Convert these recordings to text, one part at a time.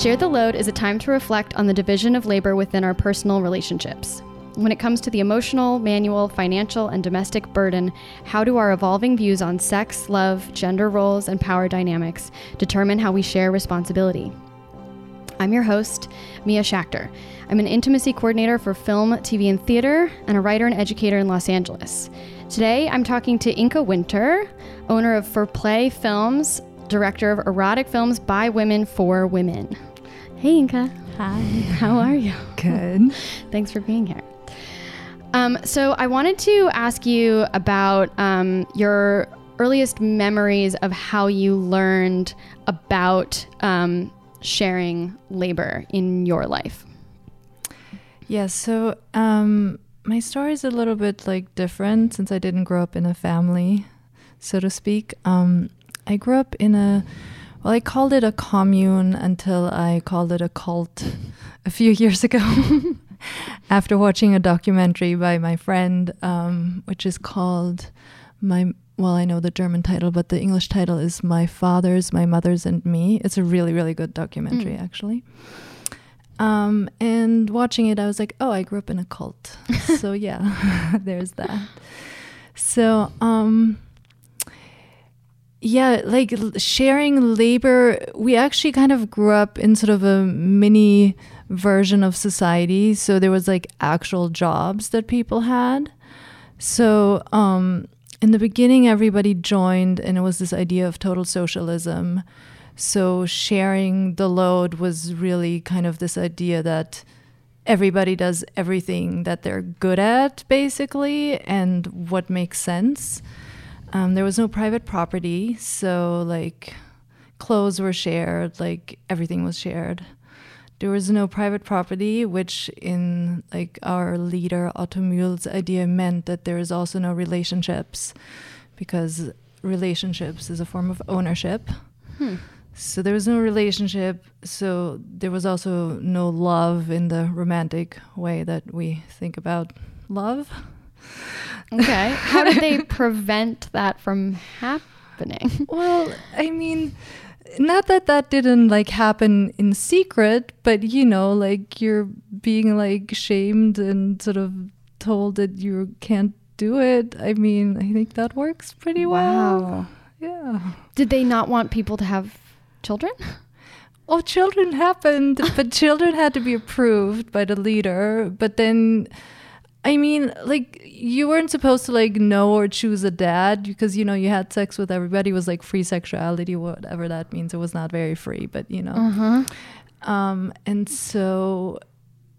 Share the Load is a time to reflect on the division of labor within our personal relationships. When it comes to the emotional, manual, financial, and domestic burden, how do our evolving views on sex, love, gender roles, and power dynamics determine how we share responsibility? I'm your host, Mia Schachter. I'm an intimacy coordinator for film, TV, and theater, and a writer and educator in Los Angeles. Today, I'm talking to Inka Winter, owner of For Play Films, director of erotic films by women for women. Hey, Inka. Hi. How are you? Good. Thanks for being here. Um, so, I wanted to ask you about um, your earliest memories of how you learned about um, sharing labor in your life. Yeah, so um, my story is a little bit like different since I didn't grow up in a family, so to speak. Um, I grew up in a well, I called it a commune until I called it a cult a few years ago after watching a documentary by my friend, um, which is called My. Well, I know the German title, but the English title is My Father's, My Mother's, and Me. It's a really, really good documentary, mm. actually. Um, and watching it, I was like, oh, I grew up in a cult. so, yeah, there's that. So, um, yeah, like sharing labor, we actually kind of grew up in sort of a mini version of society. So there was like actual jobs that people had. So um, in the beginning, everybody joined, and it was this idea of total socialism. So sharing the load was really kind of this idea that everybody does everything that they're good at, basically, and what makes sense. Um, there was no private property, so like clothes were shared, like everything was shared. There was no private property, which in like our leader Otto Mühl's idea meant that there is also no relationships, because relationships is a form of ownership. Hmm. So there was no relationship. So there was also no love in the romantic way that we think about love. Okay. How did they prevent that from happening? Well, I mean, not that that didn't like happen in secret, but you know, like you're being like shamed and sort of told that you can't do it. I mean, I think that works pretty wow. well. Yeah. Did they not want people to have children? Oh, children happened, but children had to be approved by the leader. But then I mean, like you weren't supposed to like know or choose a dad because you know you had sex with everybody. It was like free sexuality, whatever that means. It was not very free, but you know. Uh-huh. Um, and so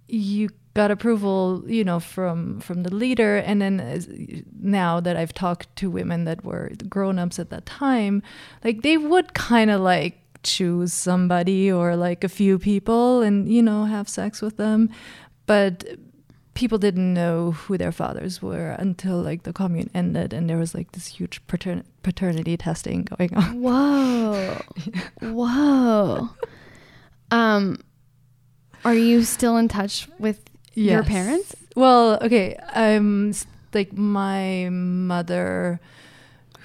you got approval, you know, from from the leader. And then now that I've talked to women that were grown ups at that time, like they would kind of like choose somebody or like a few people and you know have sex with them, but people didn't know who their fathers were until like the commune ended and there was like this huge patern- paternity testing going on. Whoa. Whoa. Um are you still in touch with yes. your parents? Well okay i'm like my mother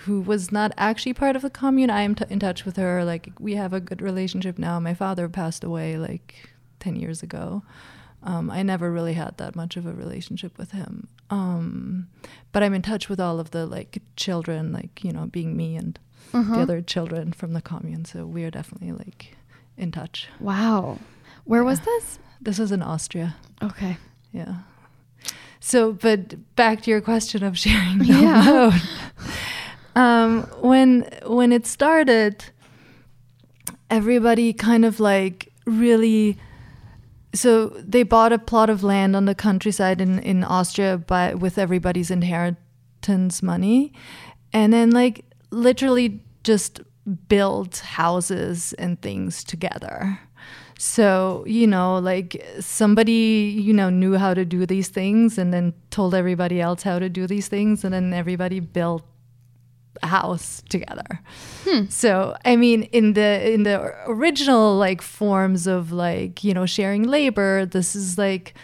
who was not actually part of the commune i am t- in touch with her like we have a good relationship now. My father passed away like 10 years ago um, I never really had that much of a relationship with him. Um, but I'm in touch with all of the like children, like you know, being me and the other children from the commune. So we are definitely like in touch. Wow, where yeah. was this? This was in Austria. Okay. Yeah. So, but back to your question of sharing the yeah. um, when when it started, everybody kind of like really so they bought a plot of land on the countryside in, in Austria by with everybody's inheritance money and then like literally just built houses and things together. So, you know, like somebody, you know, knew how to do these things and then told everybody else how to do these things and then everybody built house together. Hmm. So I mean, in the in the original like forms of like you know sharing labor, this is like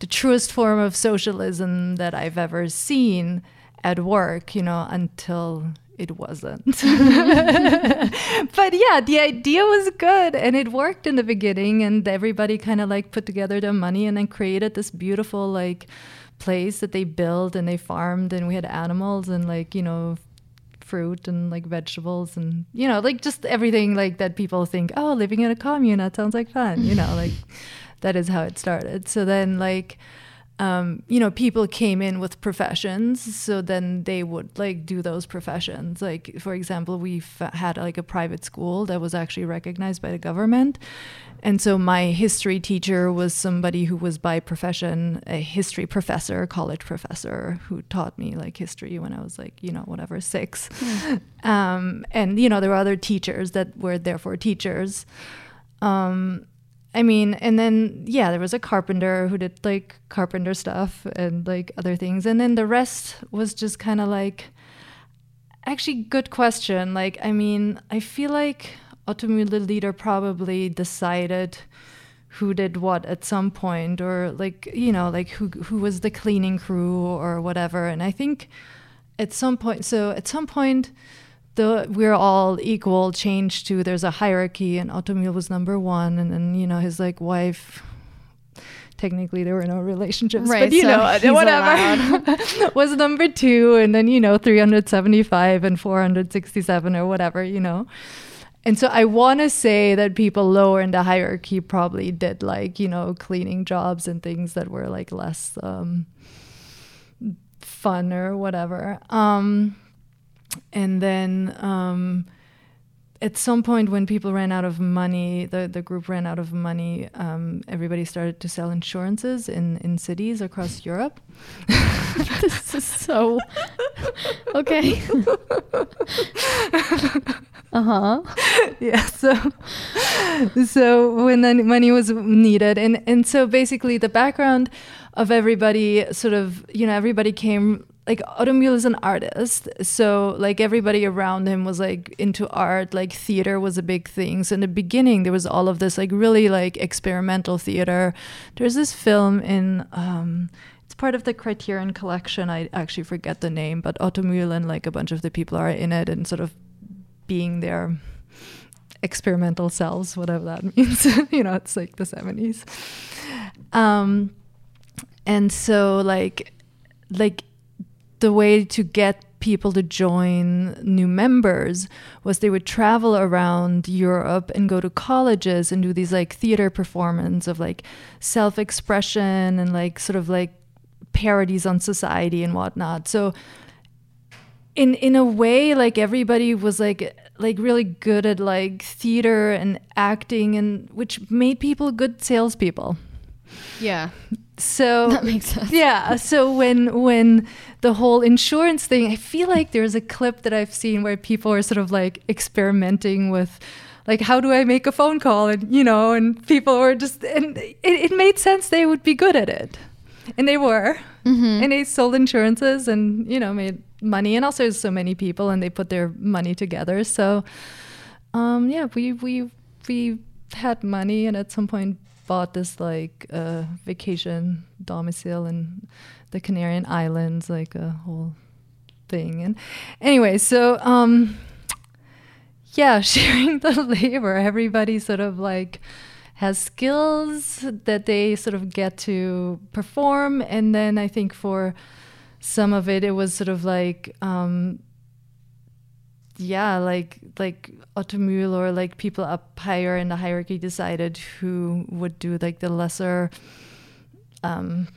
the truest form of socialism that I've ever seen at work. You know, until it wasn't. but yeah, the idea was good and it worked in the beginning and everybody kind of like put together their money and then created this beautiful like place that they built and they farmed and we had animals and like, you know, fruit and like vegetables and you know, like just everything like that people think, "Oh, living in a commune, that sounds like fun." You know, like that is how it started. So then like um, you know, people came in with professions, so then they would like do those professions. Like, for example, we had like a private school that was actually recognized by the government. And so my history teacher was somebody who was by profession a history professor, college professor, who taught me like history when I was like, you know, whatever, six. Mm. Um, and, you know, there were other teachers that were therefore teachers. Um, I mean, and then yeah, there was a carpenter who did like carpenter stuff and like other things, and then the rest was just kind of like actually good question. Like, I mean, I feel like Otto Mühl leader probably decided who did what at some point, or like you know, like who who was the cleaning crew or whatever. And I think at some point, so at some point the we're all equal changed to there's a hierarchy and Otto Mühl was number one. And then you know his like wife technically there were no relationships right, but you so know whatever. was number two and then you know 375 and 467 or whatever you know. And so I want to say that people lower in the hierarchy probably did like, you know, cleaning jobs and things that were like less um, fun or whatever. Um, and then um, at some point when people ran out of money the, the group ran out of money um, everybody started to sell insurances in, in cities across europe. This is so okay. Uh-huh. Yeah so so when the money was needed. And and so basically the background of everybody sort of you know everybody came like Otto Mühl is an artist, so like everybody around him was like into art, like theater was a big thing. So in the beginning, there was all of this like really like experimental theater. There's this film in um, it's part of the Criterion collection. I actually forget the name, but Otto Mühl and like a bunch of the people are in it and sort of being their experimental selves, whatever that means. you know, it's like the 70s. Um, and so like like the way to get people to join new members was they would travel around Europe and go to colleges and do these like theater performance of like self-expression and like sort of like parodies on society and whatnot. So in in a way like everybody was like like really good at like theater and acting and which made people good salespeople. Yeah. So that makes sense. Yeah. So when when the whole insurance thing, I feel like there's a clip that I've seen where people are sort of like experimenting with like how do I make a phone call and you know and people were just and it, it made sense they would be good at it. And they were. Mm-hmm. And they sold insurances and you know made money and also so many people and they put their money together. So um yeah, we we we had money and at some point bought this like uh, vacation domicile in the Canarian Islands, like a whole thing. And anyway, so um, yeah, sharing the labor, everybody sort of like has skills that they sort of get to perform, and then I think for some of it, it was sort of like um, yeah, like like Otto Mühl or like people up higher in the hierarchy decided who would do like the lesser um,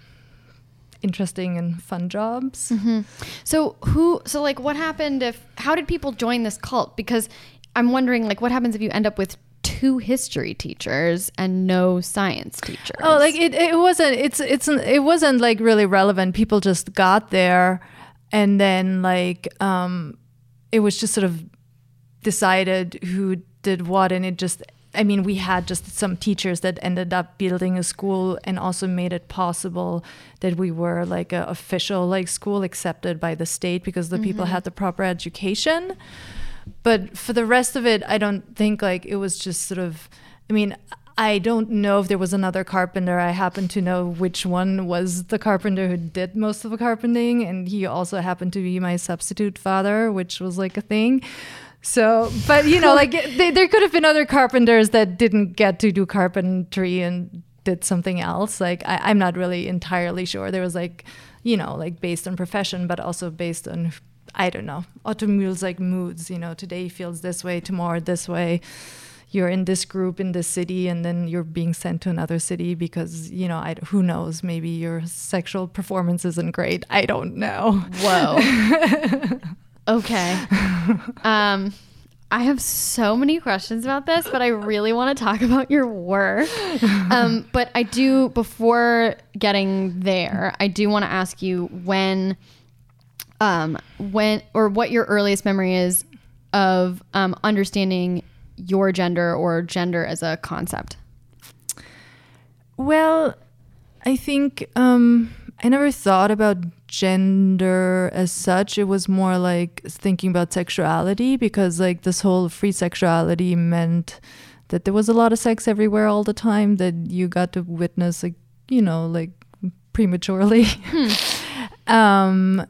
interesting and fun jobs. Mm-hmm. So who? So like, what happened if? How did people join this cult? Because I'm wondering, like, what happens if you end up with two history teachers and no science teachers? Oh, like it, it wasn't. It's it's it wasn't like really relevant. People just got there, and then like um it was just sort of decided who did what and it just I mean, we had just some teachers that ended up building a school and also made it possible that we were like an official like school accepted by the state because the mm-hmm. people had the proper education. But for the rest of it, I don't think like it was just sort of I mean, I don't know if there was another carpenter. I happen to know which one was the carpenter who did most of the carpenting, and he also happened to be my substitute father, which was like a thing. So, but you know, like they, there could have been other carpenters that didn't get to do carpentry and did something else. Like I, I'm not really entirely sure. There was like, you know, like based on profession, but also based on I don't know. Otto Mühl's like moods. You know, today feels this way, tomorrow this way you're in this group in this city and then you're being sent to another city because you know I, who knows maybe your sexual performance isn't great. I don't know. Whoa. Okay. Um I have so many questions about this, but I really want to talk about your work. Um, but I do, before getting there, I do want to ask you when, um, when or what your earliest memory is of um, understanding your gender or gender as a concept? Well, I think um, I never thought about gender as such. It was more like thinking about sexuality because, like, this whole free sexuality meant that there was a lot of sex everywhere all the time that you got to witness, like, you know, like prematurely. Hmm. um,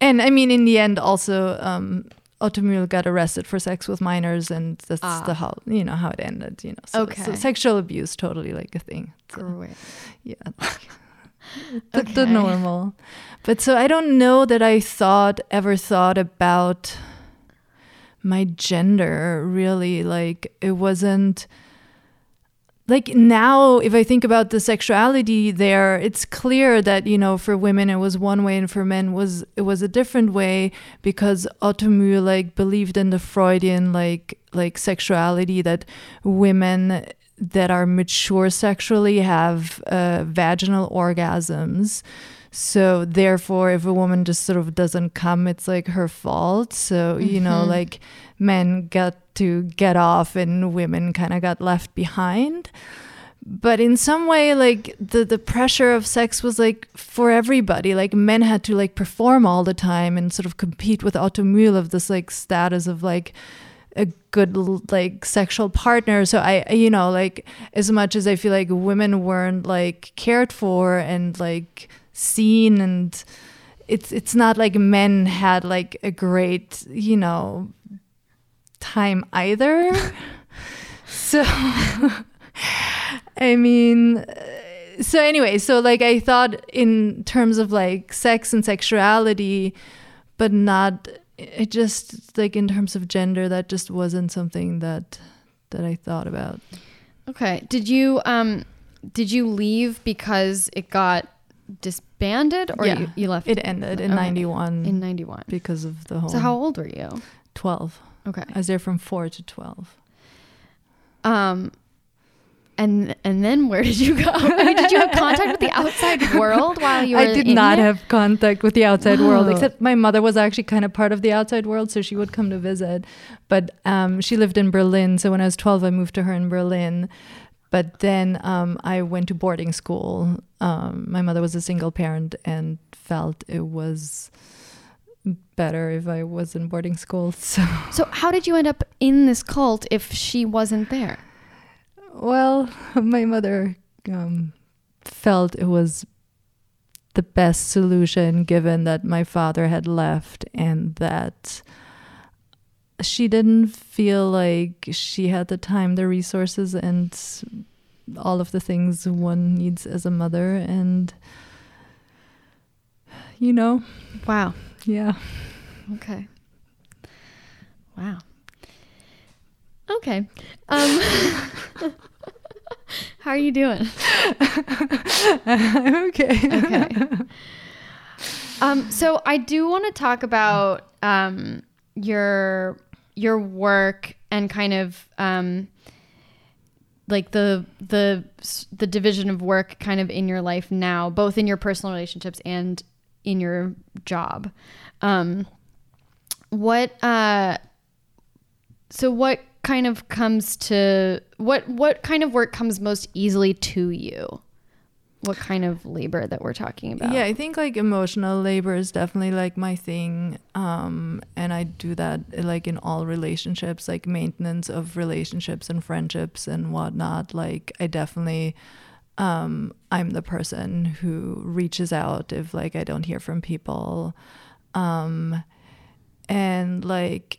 and I mean, in the end, also, um, Otto Mühl got arrested for sex with minors, and that's ah. the how you know how it ended. You know, so, okay. so sexual abuse totally like a thing. So. Yeah. the, okay. the normal, but so I don't know that I thought ever thought about my gender really. Like it wasn't like now if i think about the sexuality there it's clear that you know for women it was one way and for men was it was a different way because Otto Mühl like believed in the freudian like like sexuality that women that are mature sexually have uh, vaginal orgasms so therefore if a woman just sort of doesn't come it's like her fault. So you mm-hmm. know like men got to get off and women kind of got left behind. But in some way like the the pressure of sex was like for everybody. Like men had to like perform all the time and sort of compete with Otto Mühl of this like status of like a good like sexual partner. So i you know like as much as i feel like women weren't like cared for and like seen and it's it's not like men had like a great you know time either. So i mean so anyway so like i thought in terms of like sex and sexuality but not it just like in terms of gender that just wasn't something that that i thought about. Okay. Did you um did you leave because it got disbanded or yeah, you, you, left it ended in okay. 91 in 91 because of the whole so how old were you 12 okay i was there from 4 to 12 um and and then where did you go? I mean, did you have contact with the outside world while you were? I did not have contact with the outside Whoa. world, except my mother was actually kind of part of the outside world, so she would come to visit. But um, she lived in Berlin, so when I was twelve, I moved to her in Berlin. But then um, I went to boarding school. Um, my mother was a single parent and felt it was better if I was in boarding school. So, so how did you end up in this cult if she wasn't there? Well, my mother um, felt it was the best solution given that my father had left and that she didn't feel like she had the time, the resources, and all of the things one needs as a mother. And, you know. Wow. Yeah. Okay. Wow. Okay. Um, how are you doing? I'm okay. Okay. Um, so I do want to talk about um, your your work and kind of um, like the the the division of work kind of in your life now, both in your personal relationships and in your job. Um, what uh, so what kind of comes to what what kind of work comes most easily to you? What kind of labor that we're talking about. Yeah, I think like emotional labor is definitely like my thing. Um, and I do that like in all relationships, like maintenance of relationships and friendships and whatnot. Like I definitely um, I'm the person who reaches out if like I don't hear from people. Um, and like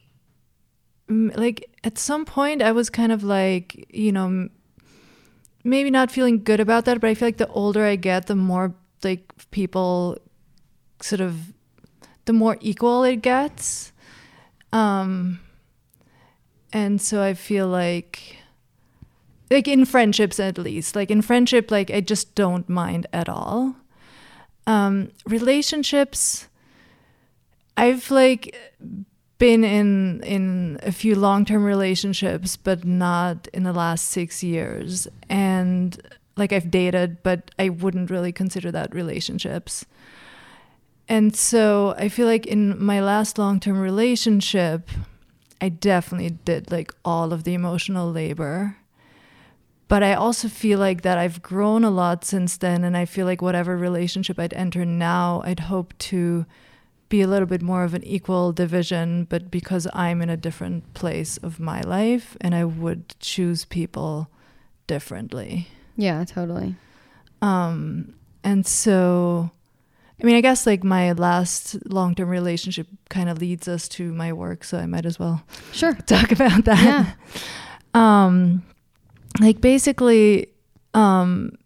like at some point I was kind of like, you know, maybe not feeling good about that, but I feel like the older I get, the more like people sort of the more equal it gets. Um and so I feel like like in friendships at least, like in friendship like I just don't mind at all. Um relationships I've like been in in a few long-term relationships but not in the last 6 years and like I've dated but I wouldn't really consider that relationships. And so I feel like in my last long-term relationship I definitely did like all of the emotional labor. But I also feel like that I've grown a lot since then and I feel like whatever relationship I'd enter now I'd hope to be a little bit more of an equal division, but because I'm in a different place of my life and I would choose people differently. Yeah, totally. Um, and so, I mean, I guess like my last long term relationship kind of leads us to my work, so I might as well sure talk about that. Yeah. um, like basically, um,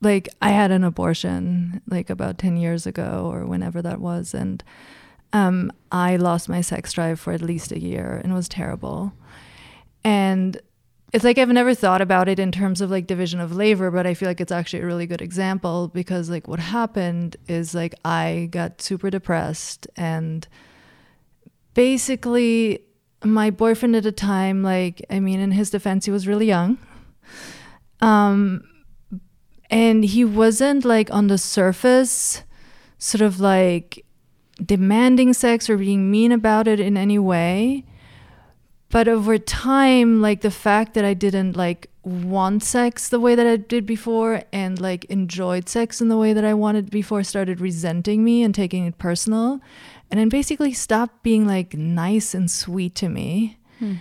like I had an abortion like about 10 years ago or whenever that was and um, I lost my sex drive for at least a year and it was terrible. And it's like I've never thought about it in terms of like division of labor, but I feel like it's actually a really good example because like what happened is like I got super depressed and basically my boyfriend at the time like I mean in his defense he was really young. Um and he wasn't like on the surface sort of like demanding sex or being mean about it in any way but over time like the fact that i didn't like want sex the way that i did before and like enjoyed sex in the way that i wanted before started resenting me and taking it personal and then basically stopped being like nice and sweet to me hmm.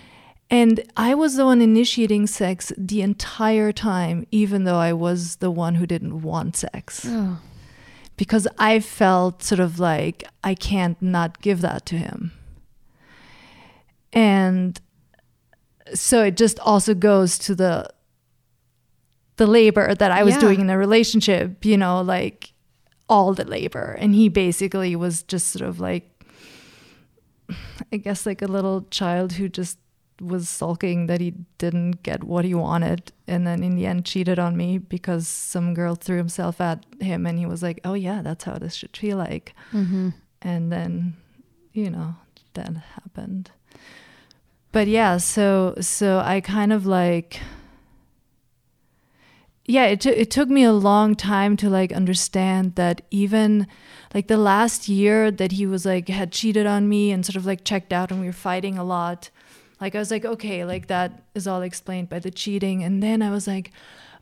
And I was the one initiating sex the entire time, even though I was the one who didn't want sex. Oh. Because I felt sort of like I can't not give that to him. And so it just also goes to the the labor that I was yeah. doing in the relationship, you know, like all the labor. And he basically was just sort of like I guess like a little child who just was sulking that he didn't get what he wanted and then in the end cheated on me because some girl threw himself at him and he was like oh yeah that's how this should feel like mm-hmm. and then you know that happened but yeah so so i kind of like yeah it, t- it took me a long time to like understand that even like the last year that he was like had cheated on me and sort of like checked out and we were fighting a lot like I was like, okay, like that is all explained by the cheating. And then I was like,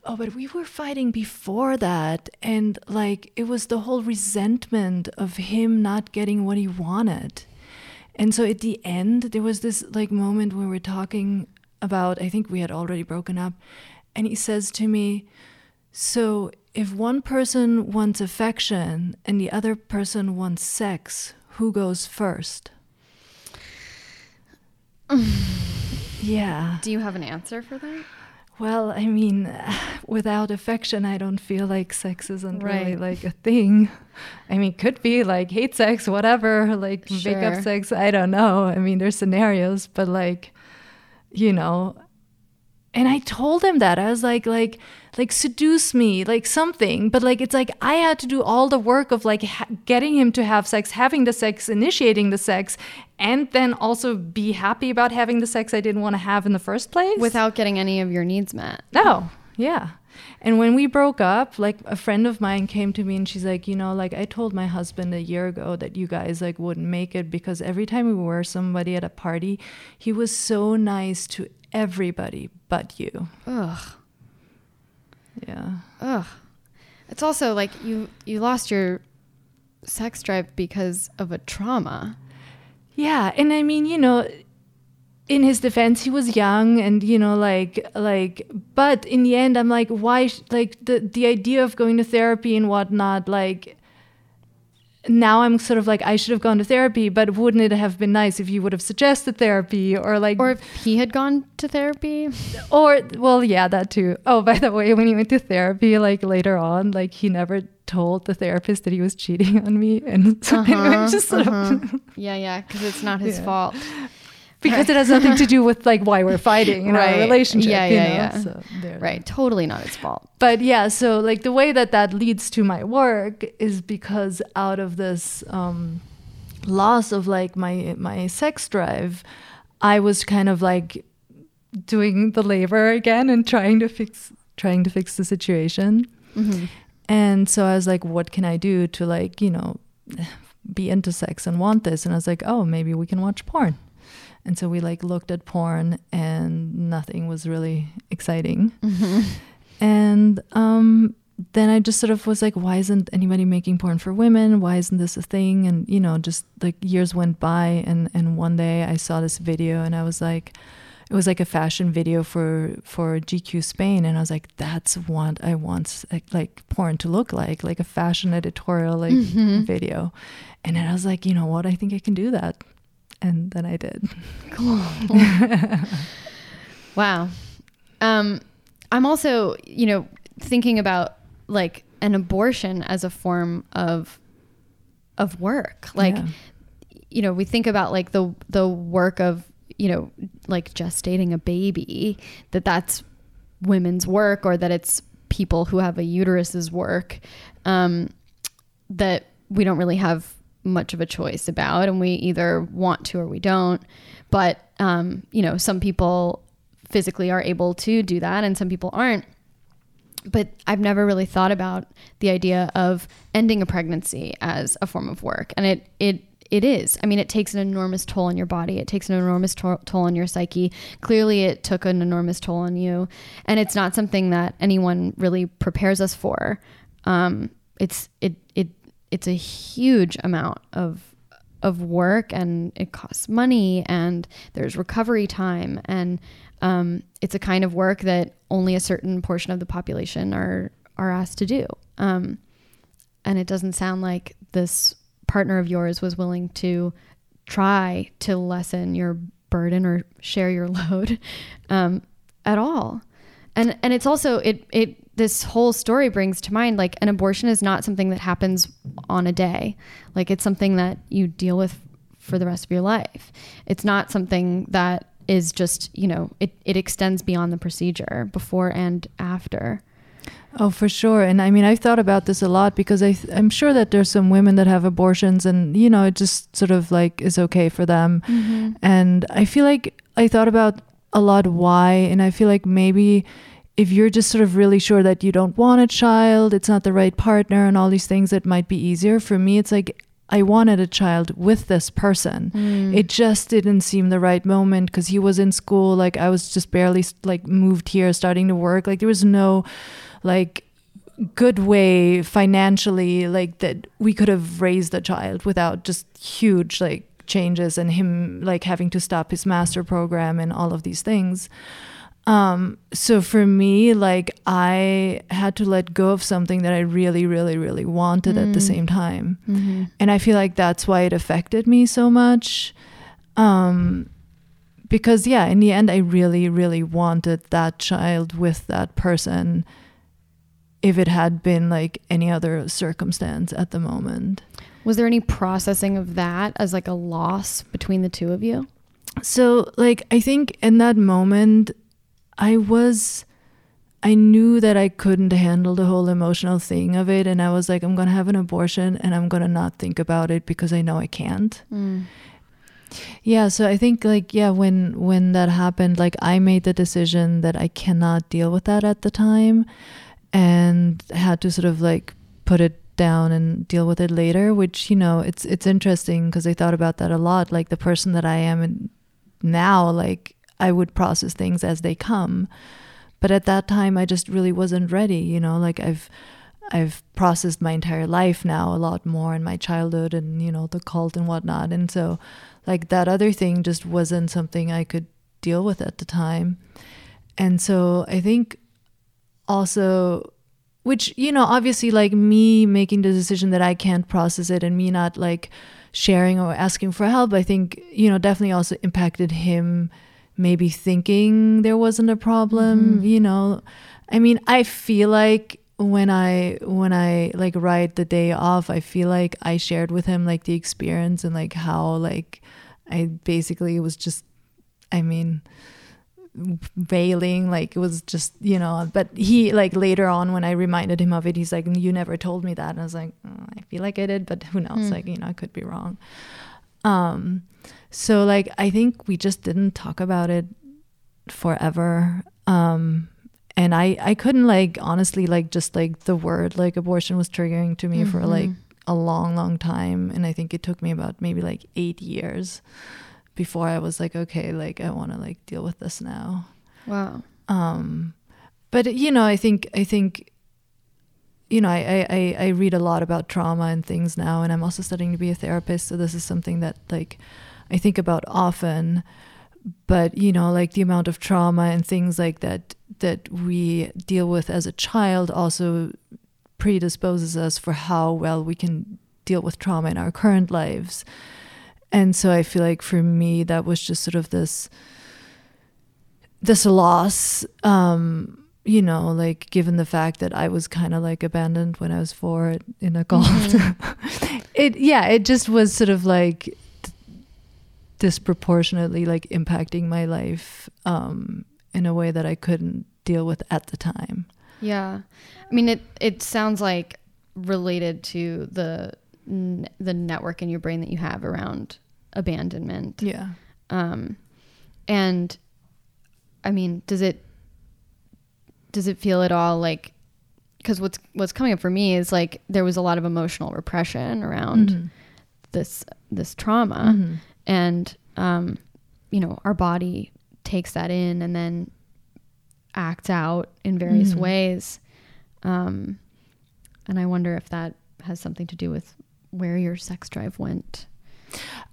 oh, but we were fighting before that. And like it was the whole resentment of him not getting what he wanted. And so at the end, there was this like moment where we're talking about, I think we had already broken up. And he says to me, so if one person wants affection and the other person wants sex, who goes first? yeah. Do you have an answer for that? Well, I mean, without affection, I don't feel like sex isn't right. really like a thing. I mean, could be like hate sex, whatever, like sure. make up sex. I don't know. I mean, there's scenarios, but like, you know, and I told him that I was like, like, like seduce me, like something. But like, it's like I had to do all the work of like ha- getting him to have sex, having the sex, initiating the sex, and then also be happy about having the sex I didn't want to have in the first place without getting any of your needs met. No, yeah. And when we broke up, like a friend of mine came to me and she's like, you know, like I told my husband a year ago that you guys like wouldn't make it because every time we were somebody at a party, he was so nice to everybody but you. Ugh. Yeah. Ugh. It's also like you you lost your sex drive because of a trauma. Yeah, and I mean, you know, in his defense, he was young, and you know, like, like, but in the end, I'm like, why? sh- Like the the idea of going to therapy and whatnot, like. Now I'm sort of like I should have gone to therapy, but wouldn't it have been nice if you would have suggested therapy or like Or if he had gone to therapy. or well yeah that too oh by the way when he went to therapy like later on like he never told the therapist that he was cheating on me and so Uh-huh, just sort uh-huh. yeah, yeah, because it's not his Yeah. fault. Because it has nothing to do with like why we're fighting in Right. our relationship Yeah, you yeah, know? yeah. So. Right, totally not his fault. but yeah so like the way that that leads to my work is because out of this um, loss of like my my sex drive i was kind of like doing the labor again and trying to fix trying to fix the situation Mhm. and so i was like what can i do to like you know be into sex and want this and i was like oh maybe we can watch porn and so we like looked at porn and nothing was really exciting Mhm. and um, then I just sort of was like, why isn't anybody making porn for women? Why isn't this a thing? And you know, just like years went by, and and one day I saw this video, and I was like, it was like a fashion video for for GQ Spain, and I was like, that's what I want like, like porn to look like, like a fashion editorial like Mhm. video. And then I was like, you know what? I think I can do that. And then I did. Cool. wow. Um, I'm also, you know, thinking about like an abortion as a form of of work. Like, Yeah. you know, we think about like the the work of, you know, like gestating a baby, that that's women's work or that it's people who have a uterus's work. Um, that we don't really have much of a choice about and we either want to or we don't. But um, you know some people physically are able to do that and some people aren't. But i've never really thought about the idea of ending a pregnancy as a form of work. And it it it is. I mean it takes an enormous toll on your body. It takes an enormous to- toll on your psyche. Clearly it took an enormous toll on you. And it's not something that anyone really prepares us for. Um, it's it it it's a huge amount of of work and it costs money and there's recovery time and um, it's a kind of work that only a certain portion of the population are are asked to do. Um, and it doesn't sound like this partner of yours was willing to try to lessen your burden or share your load um, at all. And and it's also it it this whole story brings to mind like an abortion is not something that happens on a day like it's something that you deal with for the rest of your life it's not something that is just you know it, it extends beyond the procedure before and after Oh, for sure. And I mean, I've thought about this a lot because I th- I'm sure that there's some women that have abortions and, you know, it just sort of like is okay for them. Mm-hmm. And I feel like I thought about a lot why. And I feel like maybe if you're just sort of really sure that you don't want a child, it's not the right partner, and all these things, it might be easier. For me, it's like I wanted a child with this person. Mm. It just didn't seem the right moment because he was in school. Like I was just barely like moved here, starting to work. Like there was no like good way financially like that we could have raised a child without just huge like changes and him like having to stop his master program and all of these things um so for me like i had to let go of something that i really really really wanted at the Mm. same time Mm-hmm. and i feel like that's why it affected me so much um because yeah in the end i really really wanted that child with that person if it had been like any other circumstance at the moment was there any processing of that as like a loss between the two of you so like i think in that moment i was i knew that i couldn't handle the whole emotional thing of it and i was like i'm gonna have an abortion and i'm gonna not think about it because i know i can't. Mm. Yeah, so I think like yeah, when when that happened, like I made the decision that I cannot deal with that at the time and had to sort of like put it down and deal with it later, which you know, it's it's interesting because I thought about that a lot, like the person that I am now, like I would process things as they come. But at that time I just really wasn't ready, you know, like I've I've processed my entire life now a lot more in my childhood and you know the cult and whatnot, and so like that other thing just wasn't something I could deal with at the time, and so I think also which you know obviously like me making the decision that I can't process it and me not like sharing or asking for help I think you know definitely also impacted him maybe thinking there wasn't a problem Mhm. you know? I mean I feel like when I when I like write the day off I feel like I shared with him like the experience and like how like I basically was just I mean wailing like it was just you know? But he like later on when i reminded him of it he's like you never told me that. And i was like "Oh, i feel like i did but who knows? Hmm. like you know i could be wrong. Um so like i think we just didn't talk about it forever um and i i couldn't like honestly like just like the word like abortion was triggering to me for Mhm. like a long long time and i think it took me about maybe like eight years before i was like okay like i want to like deal with this now Wow. um but you know i think i think you know I i I read a lot about trauma and things now and i'm also studying to be a therapist so this is something that like i think about often but you know like the amount of trauma and things like that that we deal with as a child also predisposes us for how well we can deal with trauma in our current lives. And so i feel like for me that was just sort of this this loss um you know like given the fact that i was kind of like abandoned when i was four in a cult it yeah it just was sort of like disproportionately like impacting my life um in a way that i couldn't deal with at the time Yeah. I mean, it, it sounds like related to the, n- the network in your brain that you have around abandonment. yeah Um, and I mean, does it, does it feel at all like, cause what's, what's coming up for me is like, there was a lot of emotional repression around Mhm. this, this trauma Mhm. And, um, you know, our body takes that in and then acts out in various Mhm. ways. Um, and I wonder if that has something to do with where your sex drive went.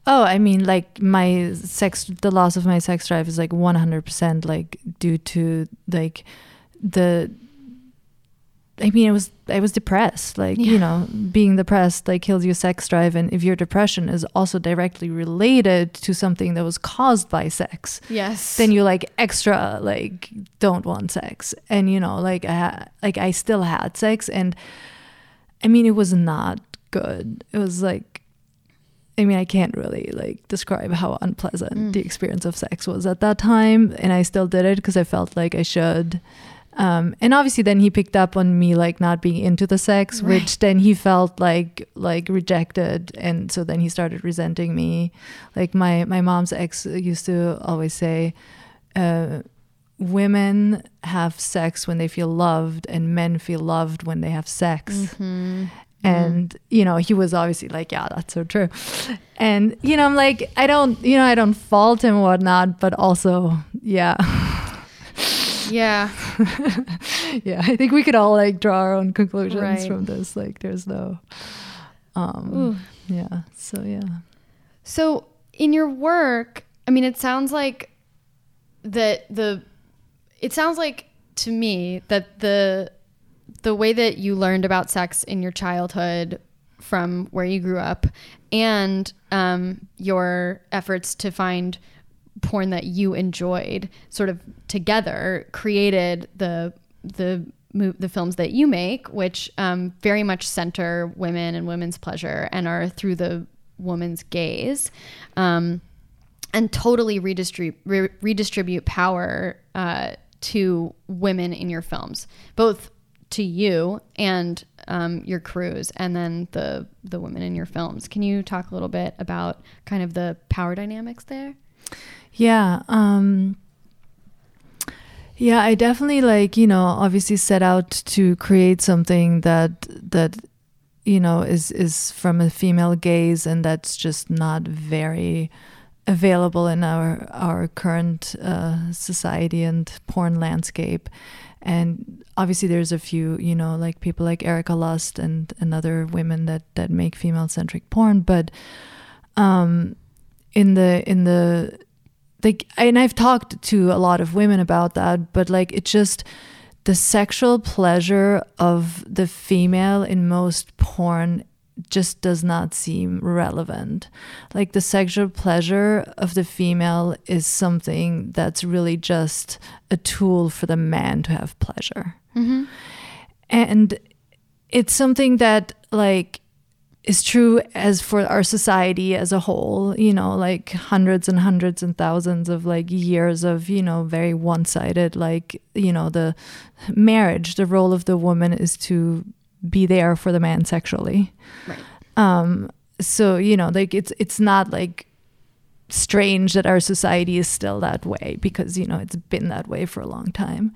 Oh, I mean, like my sex, the loss of my sex drive is like 100% like due to like the, I mean, it was, I was depressed. Like, Yeah. you know, being depressed like kills your sex drive. And if your depression is also directly related to something that was caused by sex, Yes. then you like extra like don't want sex and you know like I ha- like I still had sex and I mean it was not good it was like I mean I can't really like describe how unpleasant Mm. the experience of sex was at that time and I still did it because I felt like I should um, and obviously then he picked up on me like not being into the sex Right. which then he felt like like rejected. And so then he started resenting me. Like my my mom's ex used to always say uh, women have sex when they feel loved and men feel loved when they have sex. Mhm. and you know he was obviously like yeah that's so true. And you know i'm like i don't you know i don't fault him or whatnot but also yeah Yeah. yeah i think we could all like draw our own conclusions Right. from this like there's no um Ooh. yeah so yeah So in your work, I mean, it sounds like that the, it sounds like to me that the, the way that you learned about sex in your childhood from where you grew up and um, your efforts to find porn that you enjoyed sort of together created the the the films that you make which um, very much center women and women's pleasure and are through the woman's gaze um, and totally redistribute re- redistribute power uh, to women in your films both to you and um, your crews and then the the women in your films. Can you talk a little bit about kind of the power dynamics there Yeah. Um Yeah, I definitely like, you know, obviously set out to create something that that you know is is from a female gaze and that's just not very available in our our current uh, society and porn landscape. and obviously there's a few you know like people like Erika Lust and and other women that that make female centric porn but um in the in the like and I've talked to a lot of women about that but like it just the sexual pleasure of the female in most porn just does not seem relevant. Like the sexual pleasure of the female is something that's really just a tool for the man to have pleasure. Mm-hmm. And it's something that, like, is true as for our society as a whole, you know, like hundreds and hundreds and thousands of like years of, you know, very one sided, like, you know, the marriage, the role of the woman is to be there for the man sexually. Right. Um, so, you know, like it's it's not like strange that our society is still that way because, you know, it's been that way for a long time.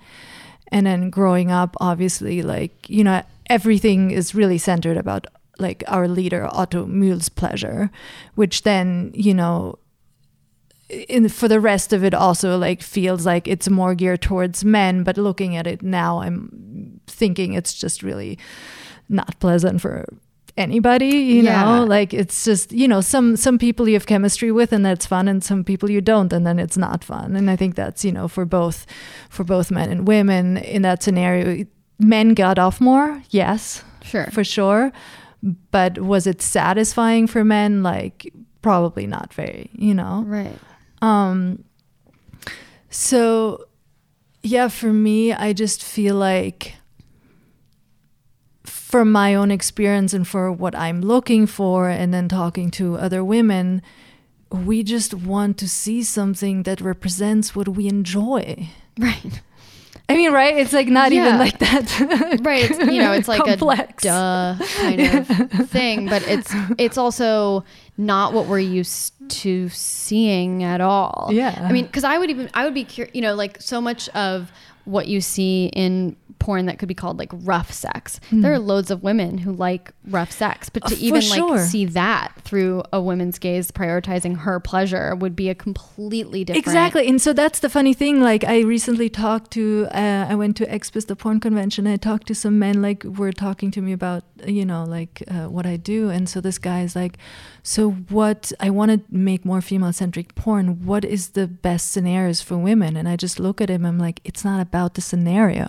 And then growing up, obviously, like, you know, everything is really centered about like our leader Otto Mühl's pleasure, which then you know, in for the rest of it also like feels like it's more geared towards men. But looking at it now, I'm thinking it's just really not pleasant for anybody you Yeah. know like it's just you know some some people you have chemistry with and that's fun and some people you don't and then it's not fun and i think that's you know for both for both men and women in that scenario men got off more yes Sure. for sure. But was it satisfying for men? Like probably not very, you know. right. Um so yeah, for me, I just feel like from my own experience and for what I'm looking for and then talking to other women, we just want to see something that represents what we enjoy. Right. I mean, right? It's like not Yeah. even like that. Right. It's, you know, it's like Complex. a duh kind of thing, but it's it's also not what we're used to seeing at all. Yeah. I mean, because I would even I would be curious. You know, like so much of what you see in porn that could be called like rough sex. There are loads of women who like rough sex, but to Uh, even sure. like see that through a woman's gaze prioritizing her pleasure would be a completely different Exactly. And so that's the funny thing. Like, I recently talked to, uh, I went to Expos, the porn convention. I talked to some men, like, were talking to me about, you know, like uh, what I do. And so this guy is like, so what, I want to make more female centric porn. What is the best scenarios for women? And I just look at him, I'm like, it's not about the scenario.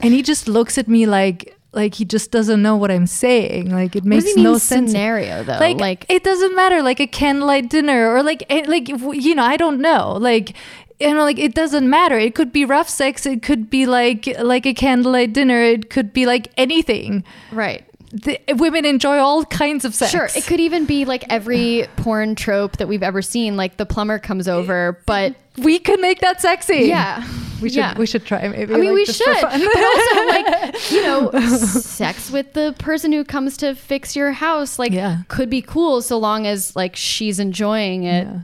And he just looks at me like, like he just doesn't know what I'm saying. Like it makes does he mean no sense. scenario though? like, like it doesn't matter like a candlelight dinner or like eh, like you know i don't know. Like you know like it doesn't matter. It could be rough sex. It could be like like a candlelight dinner. It could be like anything. Right. the, women enjoy all kinds of sex. Sure, it could even be like every porn trope that we've ever seen. Like the plumber comes over, but we could make that sexy. Yeah, we should yeah. we should try maybe I mean, like, we should, but also like you know, sex with the person who comes to fix your house, like Yeah. could be cool so long as like she's enjoying it. Yeah.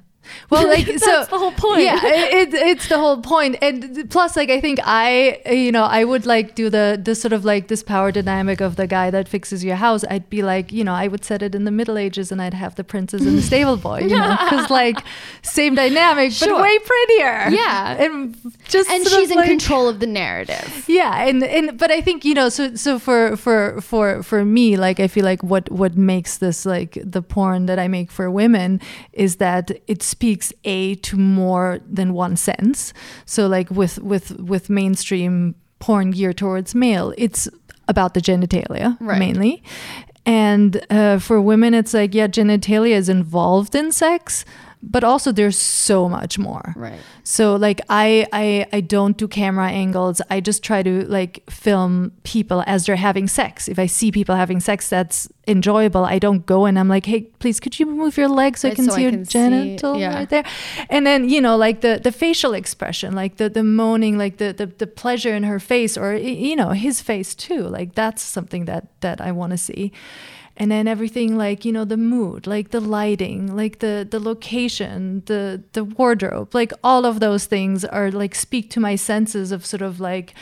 Well, like That's so the whole point. Yeah, it, it, it's the whole point. and plus, like I think I, you know, I would like do the this sort of like this power dynamic of the guy that fixes your house. I'd be like, you know, I would set it in the Middle Ages, and I'd have the princess and the stable boy, you know, because like same dynamic, Sure. but way prettier. Yeah. and just And she's in like- control of the narrative. yeah and and but i think you know so so for for for for me like i feel like what what makes this like the porn that i make for women is that it speaks a to more than one sense so like with with with mainstream porn geared towards male it's about the genitalia Right. mainly and uh, for women it's like yeah genitalia is involved in sex but also there's so much more Right. so like I, I I don't do camera angles. I just try to like film people as they're having sex. If I see people having sex that's enjoyable, I don't go and I'm like, hey, please could you move your leg so I can so see I your can see- genital yeah. right there? And then, you know, like the the facial expression, like the the moaning, like the the, the pleasure in her face or you know, his face too. Like that's something that that I want to see and then everything like you know the mood like the lighting like the the location the the wardrobe like all of those things are like speak to my senses of sort of like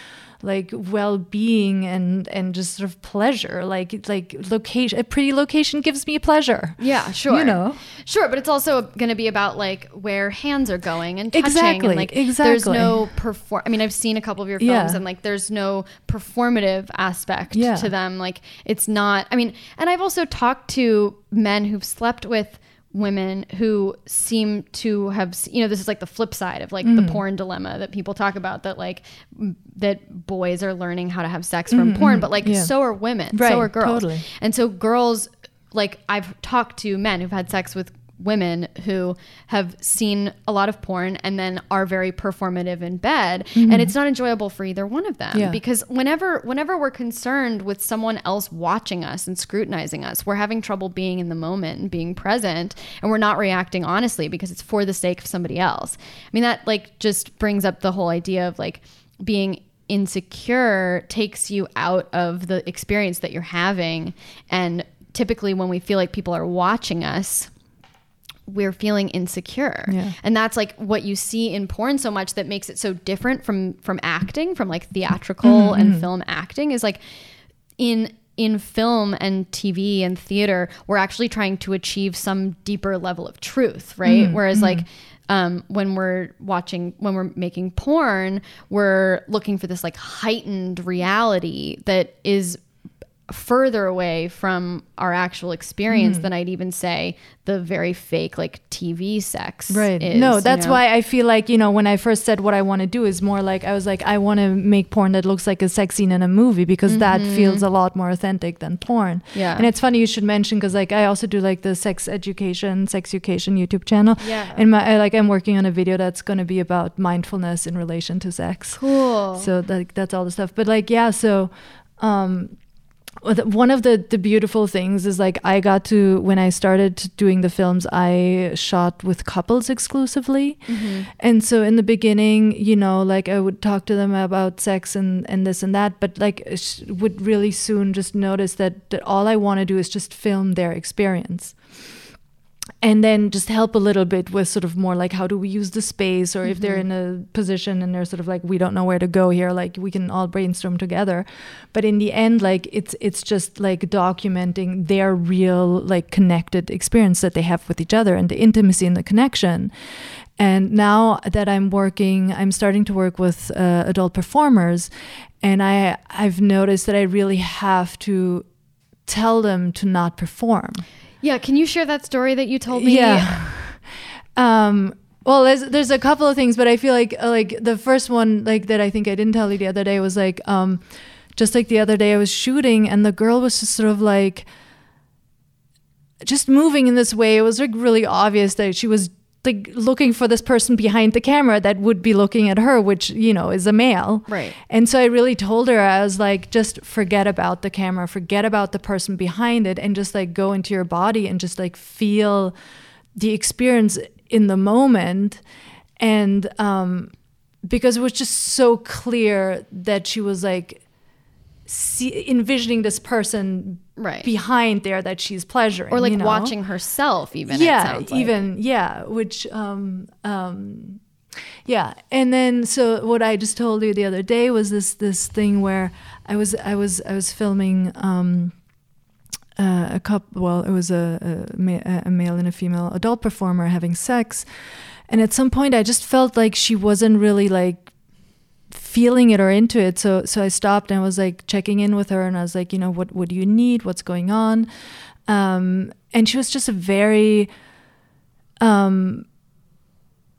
like well-being and and just sort of pleasure like like location a pretty location gives me pleasure Yeah, sure. you know Sure, but it's also going to be about like where hands are going and touching Exactly, and like there's no perform I mean, I've seen a couple of your films Yeah. and like there's no performative aspect Yeah. to them. Like it's not I mean, and I've also talked to men who've slept with women who seem to have you know this is like the flip side of like Mm. the porn dilemma that people talk about that like that boys are learning how to have sex from porn but like yeah. so are women Right, so are girls totally. and so girls like I've talked to men who've had sex with women who have seen a lot of porn and then are very performative in bed and it's not enjoyable for either one of them Mm-hmm. Yeah. because whenever whenever we're concerned with someone else watching us and scrutinizing us we're having trouble being in the moment and being present and we're not reacting honestly because it's for the sake of somebody else i mean that like just brings up the whole idea of like being insecure takes you out of the experience that you're having and typically when we feel like people are watching us we're feeling insecure. Yeah. and that's like what you see in porn so much that makes it so different from from acting from like theatrical Mm-hmm, and film acting is like in in film and TV and theater we're actually trying to achieve some deeper level of truth right? Mm-hmm, whereas like um, when we're watching when we're making porn we're looking for this like heightened reality that is further away from our actual experience Mm-hmm. than I'd even say the very fake like TV sex. Right. Is, no, you that's know? why I feel like, you know, when I first said what I want to do is more like I was like, I want to make porn that looks like a sex scene in a movie because that feels a lot more authentic than porn. Mm-hmm. Yeah. And it's funny you should mention because like I also do like the sex education, sex education YouTube channel. Yeah. And my I, like I'm working on a video that's going to be about mindfulness in relation to sex. Cool. So like that's all the stuff. But like yeah, so um one of the the beautiful things is like I got to when I started doing the films I shot with couples exclusively. Mm-hmm. And so in the beginning, you know, like I would talk to them about sex and and this and that, but like sh- would really soon just notice that, that all I want to do is just film their experience and then just help a little bit with sort of more like how do we use the space or if they're in a position and they're sort of like we don't know where to go here like we can all brainstorm together. But in the end like it's it's just like documenting their real like connected experience that they have with each other and the intimacy and the connection. And now that I'm working, I'm starting to work with uh, adult performers, and I I've noticed that I really have to tell them to not perform. Yeah. Can you share that story that you told me? Yeah. um, well, there's there's a couple of things, but I feel like uh, like the first one like that I think I didn't tell you the other day was like um, just like the other day I was shooting and the girl was just sort of like just moving in this way. It was like really obvious that she was like looking for this person behind the camera that would be looking at her, which you know is a male. Right. And so I really told her, I was like, just forget about the camera, forget about the person behind it, and just like go into your body and just like feel the experience in the moment. And um, because it was just so clear that she was like see, envisioning this person Right. behind there that she's pleasuring. Or like you know? watching herself even. yeah like. even yeah which um um yeah and then so what i just told you the other day was this this thing where i was i was i was filming um uh, a couple well it was a, a, ma- a male and a female adult performer having sex and at some point i just felt like she wasn't really like feeling it or into it. So so i stopped and I was like checking in with her and i was like you know what what do you need? What's going on? Um and she was just a very um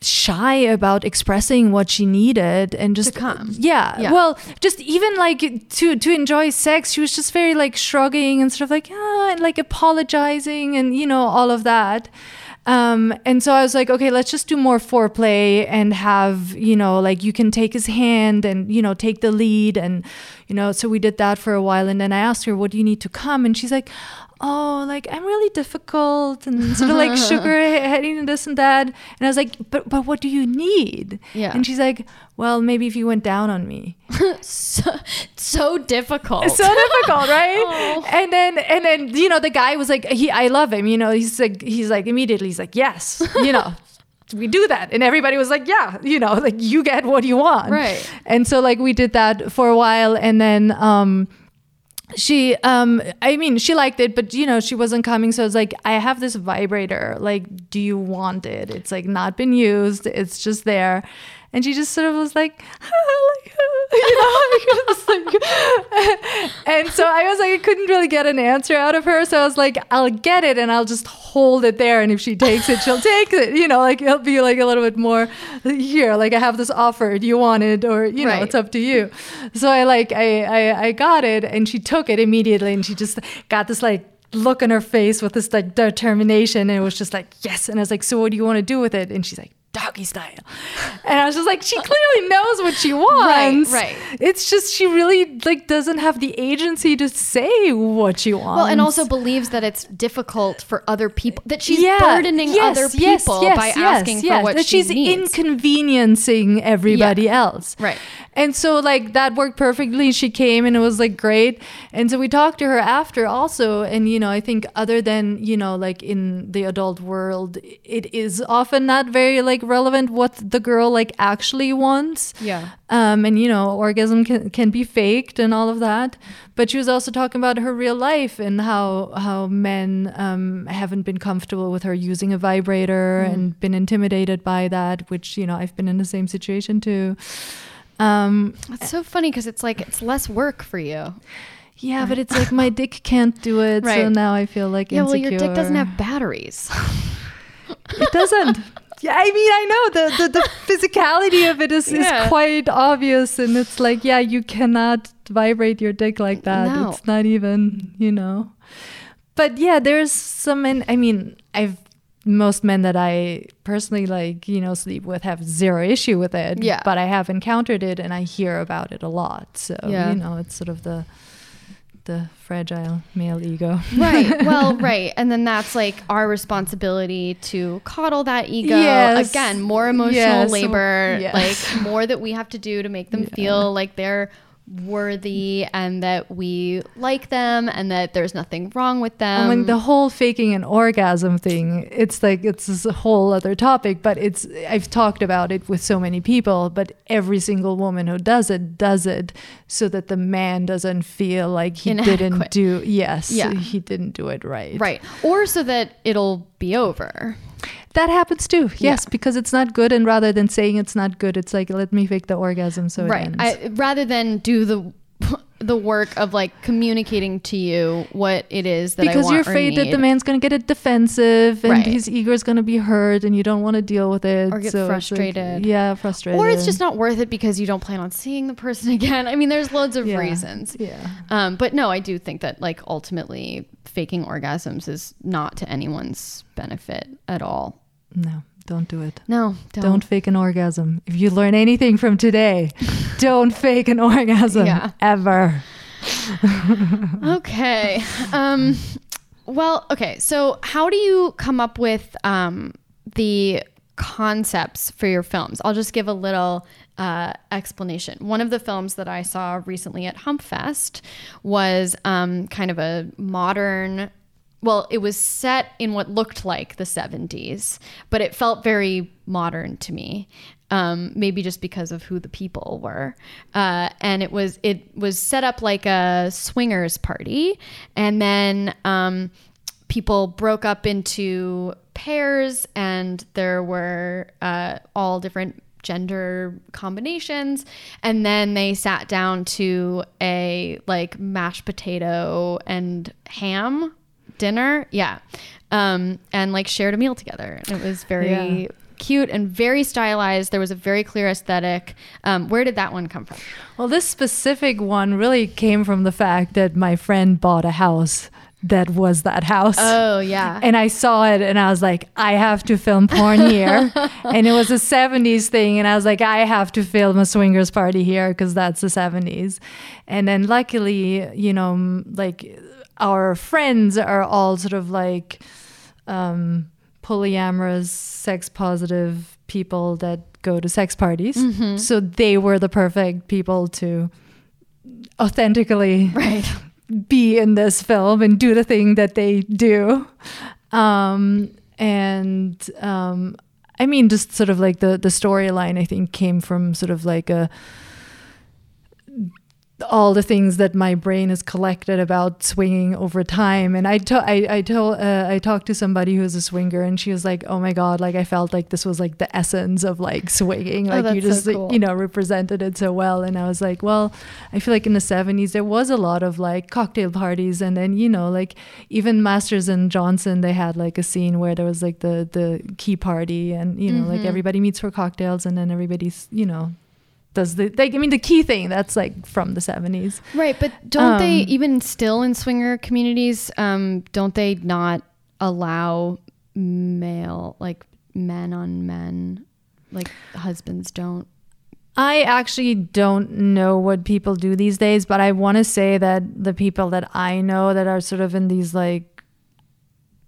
shy about expressing what she needed and just come. Yeah, Yeah. well just even like to to enjoy sex she was just very like shrugging and sort of like ah and like apologizing and you know all of that um, and so I was like, okay, let's just do more foreplay and have, you know, like you can take his hand and, you know, take the lead. And, you know, so we did that for a while. And then I asked her, what do you need to come? And she's like, oh, like I'm really difficult and sort of like shook her head and this and that. And I was like, but, but what do you need? Yeah. And she's like, well, maybe if you went down on me. so, so difficult. so difficult, right? Oh. And then and then you know the guy was like he I love him, you know, he's like he's like immediately he's like yes, you know. we do that and everybody was like yeah you know like you get what you want Right. and so like we did that for a while and then um she um i mean she liked it but you know she wasn't coming so it's like i have this vibrator like do you want it? It's like not been used it's just there and she just sort of was like, like you know, like, like and so I was like, I couldn't really get an answer out of her. So I was like, I'll get it and I'll just hold it there. And if she takes it, she'll take it. You know, like it'll be like a little bit more here. Like I have this offer. Do you want it? Or, you know, Right. it's up to you. So I like, I, I, I got it and she took it immediately and she just got this like, look on her face with this like determination and it was just like yes and i was like so what do you want to do with it and she's like doggy style. And i was just like she clearly knows what she wants. right. it's just she really like doesn't have the agency to say what she wants. Well, and also believes that it's difficult for other people that she's Yeah, burdening yes, other people yes, by yes, asking yes, for what that she she's needs. inconveniencing everybody else. Right. and so like that worked perfectly. She came and it was like great. And so we talked to her after also. And you know i think other than you know like in the adult world it is often not very like relevant what the girl like actually wants. Yeah. um, and you know orgasm can, can be faked and all of that. But she was also talking about her real life and how how men um, haven't been comfortable with her using a vibrator and been intimidated by that which you know i've been in the same situation too. Um, It's so funny because it's like it's less work for you. yeah but it's like my dick can't do it so now i feel like Yeah, well, your dick doesn't have batteries. it doesn't yeah i mean i know the, the, the physicality of it is, Yeah. is quite obvious and it's like yeah you cannot vibrate your dick like that No. it's not even you know but yeah there's some men i mean i've most men that i personally like you know sleep with have zero issue with it Yeah. but i have encountered it and i hear about it a lot so Yeah. you know it's sort of the the fragile male ego right. Well, right. And then that's like our responsibility to coddle that ego. Yes. Again, more emotional Yes. labor, Yes. like more that we have to do to make them feel like they're worthy and that we like them and that there's nothing wrong with them. I mean, the whole faking an orgasm thing, it's like, it's this whole other topic, but it's, I've talked about it with so many people, but every single woman who does it, does it so that the man doesn't feel like he Inadequate. didn't do, yes, Yeah. he didn't do it right. right. Or so that it'll be over. That happens too, yes, Yeah. because it's not good. And rather than saying it's not good, it's like, let me fake the orgasm so it right ends. I, rather than do the the work of like communicating to you what it is that I because you're afraid that the man's going to get it defensive and Right. his ego is going to be hurt and you don't want to deal with it Or get so it's like- frustrated. yeah frustrated or it's just not worth it because you don't plan on seeing the person again. I mean, there's loads of Yeah. reasons. yeah Um, but no, I do think that like ultimately faking orgasms is not to anyone's benefit at all. no don't do it No, don't. Don't fake an orgasm. If you learn anything from today, don't fake an orgasm Yeah. ever. Okay. Um, well, okay. So, how do you come up with um, the concepts for your films? I'll just give a little uh, explanation. One of the films that I saw recently at Humpfest was um, kind of a modern. Well, it was set in what looked like the 70s, but it felt very modern to me. Um, maybe just because of who the people were, uh, and it was it was set up like a swingers party, and then um, people broke up into pairs and there were uh, all different gender combinations and then they sat down to a like mashed potato and ham dinner yeah um, and like shared a meal together and it was very Yeah. cute and very stylized there was a very clear aesthetic um, where did that one come from Well, this specific one really came from the fact that my friend bought a house that was that house. oh yeah and I saw it and I was like, I have to film porn here. and it was a 70s thing. And I was like, I have to film a swingers party here because that's the 70s. And then luckily, you know, like our friends are all sort of like um, polyamorous, sex positive people that go to sex parties. So they were the perfect people to authentically right be in this film and do the thing that they do. Um, and um, I mean, just sort of like the the storyline. I think came from sort of like a all the things that my brain has collected about swinging over time. And I, to- I, I told, uh, I talked to somebody who's a swinger, and she was like, "Oh my god, like I felt like this was like the essence of like swinging. Oh, Like you just, so cool. you know, represented it so well." And I was like, "Well, I feel like in the '70s there was a lot of like cocktail parties, and then you know, like even Masters and Johnson, they had like a scene where there was like the the key party, and you know, like Mhm. everybody meets for cocktails, and then everybody's, you know." The like I mean the key thing that's like from the 70s. Right, but don't they Um, even still in swinger communities? Um, don't they not allow male like men on men, like husbands don't? I actually don't know what people do these days, but I want to say that the people that I know that are sort of in these like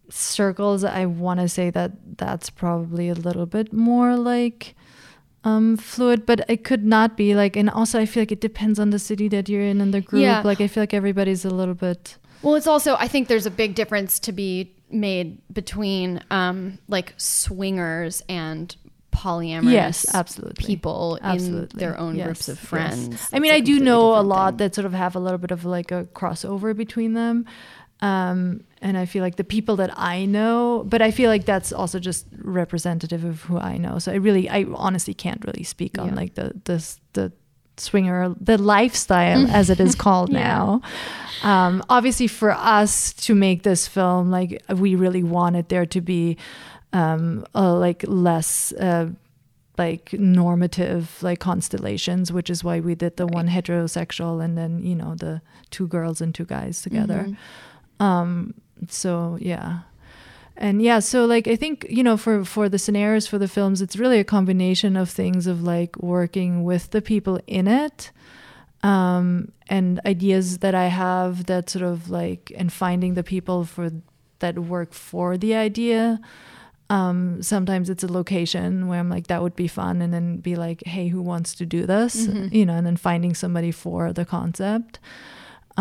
circles, I want to say that that's probably a little bit more like um fluid but it could not be like and also i feel like it depends on the city that you're in and the group Yeah. like i feel like everybody's a little bit Well, it's also I think there's a big difference to be made between um, like swingers and polyamorous yes absolutely people Absolutely. in their own Yes, groups of yes. friends. I mean, I do know a lot thing. that sort of have a little bit of like a crossover between them. Um, and I feel like the people that I know, but I feel like that's also just representative of who I know. So I really, I honestly can't really speak on Yeah. like the, the, the swinger, the lifestyle as it is called Yeah. now. Um, obviously for us to make this film, like we really wanted there to be, um, uh, like less, uh, like normative like constellations which is why we did the one heterosexual and then you know the two girls and two guys together Mhm. Um so yeah. And yeah so like i think you know for for the scenarios for the films it's really a combination of things of like working with the people in it um and ideas that i have that sort of like and finding the people for that work for the idea. Um sometimes it's a location where i'm like that would be fun and then be like hey who wants to do this? Mhm. you know and then finding somebody for the concept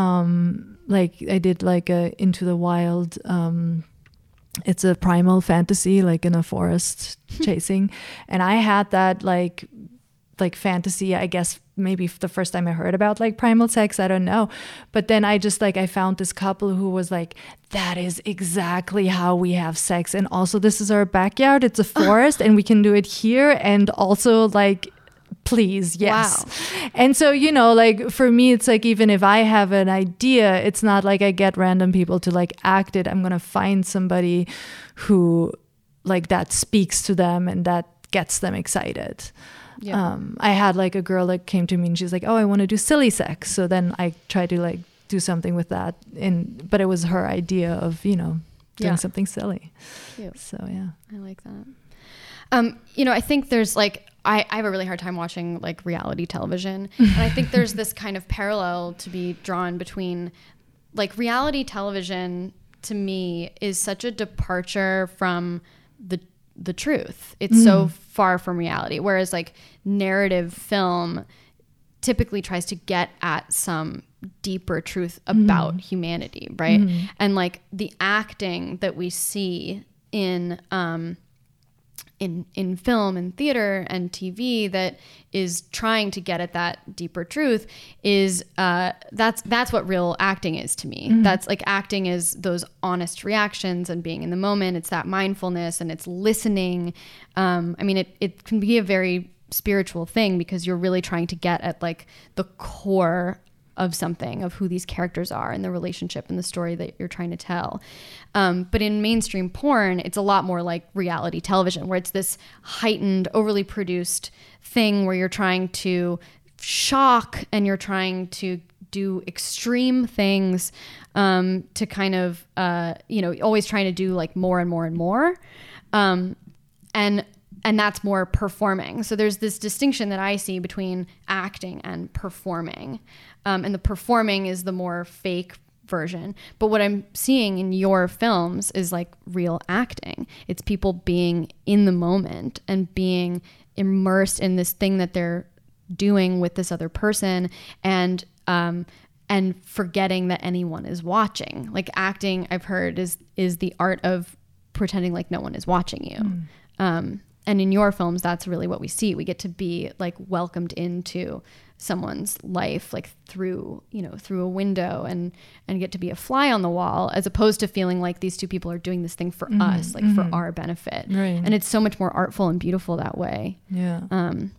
um like i did like a into the wild um it's a primal fantasy like in a forest chasing. And i had that like like fantasy i guess maybe the first time i heard about like primal sex i don't know. But then i just like i found this couple who was like that is exactly how we have sex. And also this is our backyard it's a forest and we can do it here and also like please yes and so you know like for me it's like even if i have an idea it's not like i get random people to like act it i'm gonna find somebody who like that speaks to them and that gets them excited Yeah. um, I had like a girl that came to me and she's like, "Oh, I want to do silly sex." So then I tried to like do something with that, and but it was her idea of you know doing Yeah. something silly. Cute. So yeah, I like that. Um, you know, I think there's like I, I have a really hard time watching like reality television. and I think there's this kind of parallel to be drawn between like reality television to me is such a departure from the the truth. It's so mm. far from reality. Whereas like narrative film typically tries to get at some deeper truth mm. about humanity, right? Mm. And like the acting that we see in um in in film and theater and TV that is trying to get at that deeper truth is uh, that's that's what real acting is to me. That's like acting is those honest reactions and being in the moment. It's that mindfulness and it's listening. Um, I mean, it it can be a very spiritual thing because you're really trying to get at like the core of something of who these characters are and the relationship and the story that you're trying to tell. Um, but in mainstream porn it's a lot more like reality television where it's this heightened overly produced thing where you're trying to shock and you're trying to do extreme things um, to kind of uh, you know always trying to do like more and more and more. Um, and and that's more performing. So there's this distinction that i see between acting and performing um, and the performing is the more fake version. But what i'm seeing in your films is like real acting. It's people being in the moment and being immersed in this thing that they're doing with this other person and um and forgetting that anyone is watching. Like acting i've heard is is the art of pretending like no one is watching you. Um and in your films that's really what we see. We get to be like welcomed into someone's life like through you know through a window and and get to be a fly on the wall as opposed to feeling like these two people are doing this thing for Mhm, us like for mhm. our benefit Right. and it's so much more artful and beautiful that way yeah. um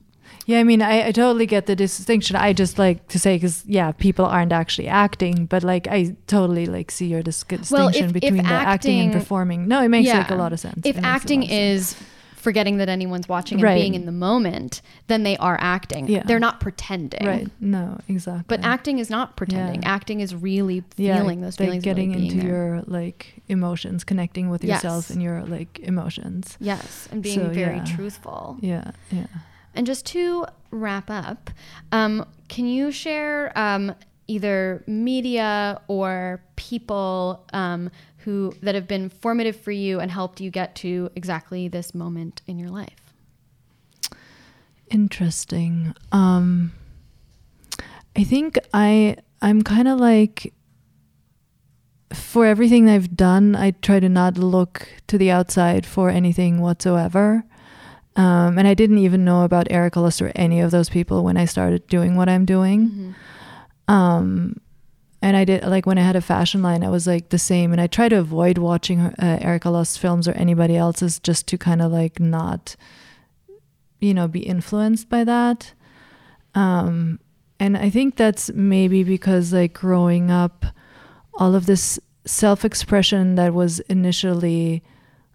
Yeah, I mean, I, I totally get the distinction. I just like to say because yeah, people aren't actually acting, but like I totally like see your dis- distinction if- if between the acting and performing. No, it makes like a lot of sense. if It makes a lot acting is sense. Forgetting that anyone's watching and Right. being in the moment then they are acting Yeah. they're not pretending right, no, exactly. but acting is not pretending Yeah. acting is really yeah, feeling those like feelings getting really into there. your like emotions, connecting with yourself Yes. and your like emotions. yes and being So, very yeah. truthful Yeah, yeah. And just to wrap up, um, can you share um, either media or people um, who that have been formative for you and helped you get to exactly this moment in your life? Interesting. Um I think I I'm kind of like for everything I've done, I try to not look to the outside for anything whatsoever. Um, and I didn't even know about Eric Ellis or any of those people when I started doing what I'm doing. Um, and I did like when I had a fashion line, I was like the same. And I try to avoid watching uh, Erika Lust films or anybody else's just to kind of like not, you know, be influenced by that. Um, and I think that's maybe because like growing up, all of this self expression that was initially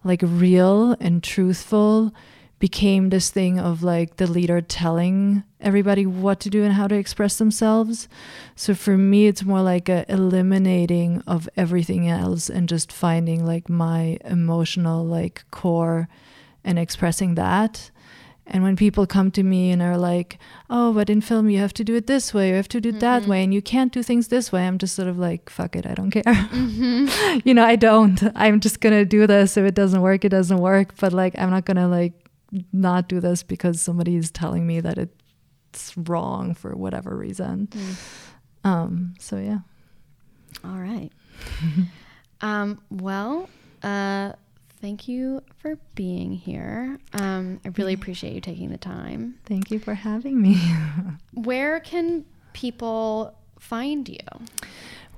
like real and truthful became this thing of like the leader telling everybody what to do and how to express themselves. So for me, it's more like a eliminating of everything else and just finding like my emotional like core and expressing that. And when people come to me and are like, "Oh, but in film you have to do it this way, you have to do it that mm-hmm. way, and you can't do things this way," I'm just sort of like, "Fuck it, I don't care." Mm-hmm. you know, I don't. I'm just gonna do this. If it doesn't work, it doesn't work. But like, I'm not gonna like not do this because somebody is telling me that it's wrong for whatever reason. Um. So yeah. All right. um, well, uh, thank you for being here. Um, I really appreciate you taking the time. Thank you for having me. Where can people find you?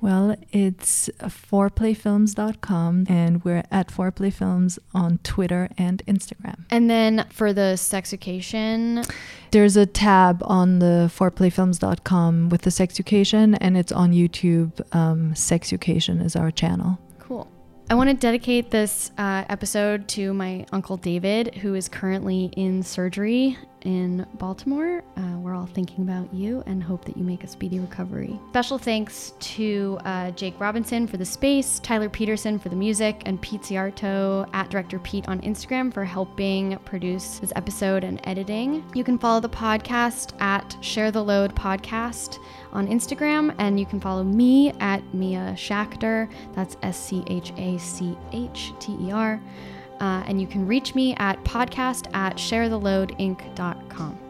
Well, it's foreplayfilms.com and we're at foreplayfilms on Twitter and Instagram. And then for the sexucation, There's a tab on the foreplayfilms.com with the sexucation and it's on YouTube. Um, Sexucation is our channel. Cool. I want to dedicate this uh, episode to my uncle David, who is currently in surgery in Baltimore. Uh, we're all thinking about you and hope that you make a speedy recovery. Special thanks to uh, Jake Robinson for the space, Tyler Peterson for the music, and Pete Ciarto at Director Pete on Instagram for helping produce this episode and editing. You can follow the podcast at Share the Load Podcast on Instagram, and you can follow me at Mia Schachter. That's S C H A C H T E R. Uh, and you can reach me at podcast at sharetheloadinc.com.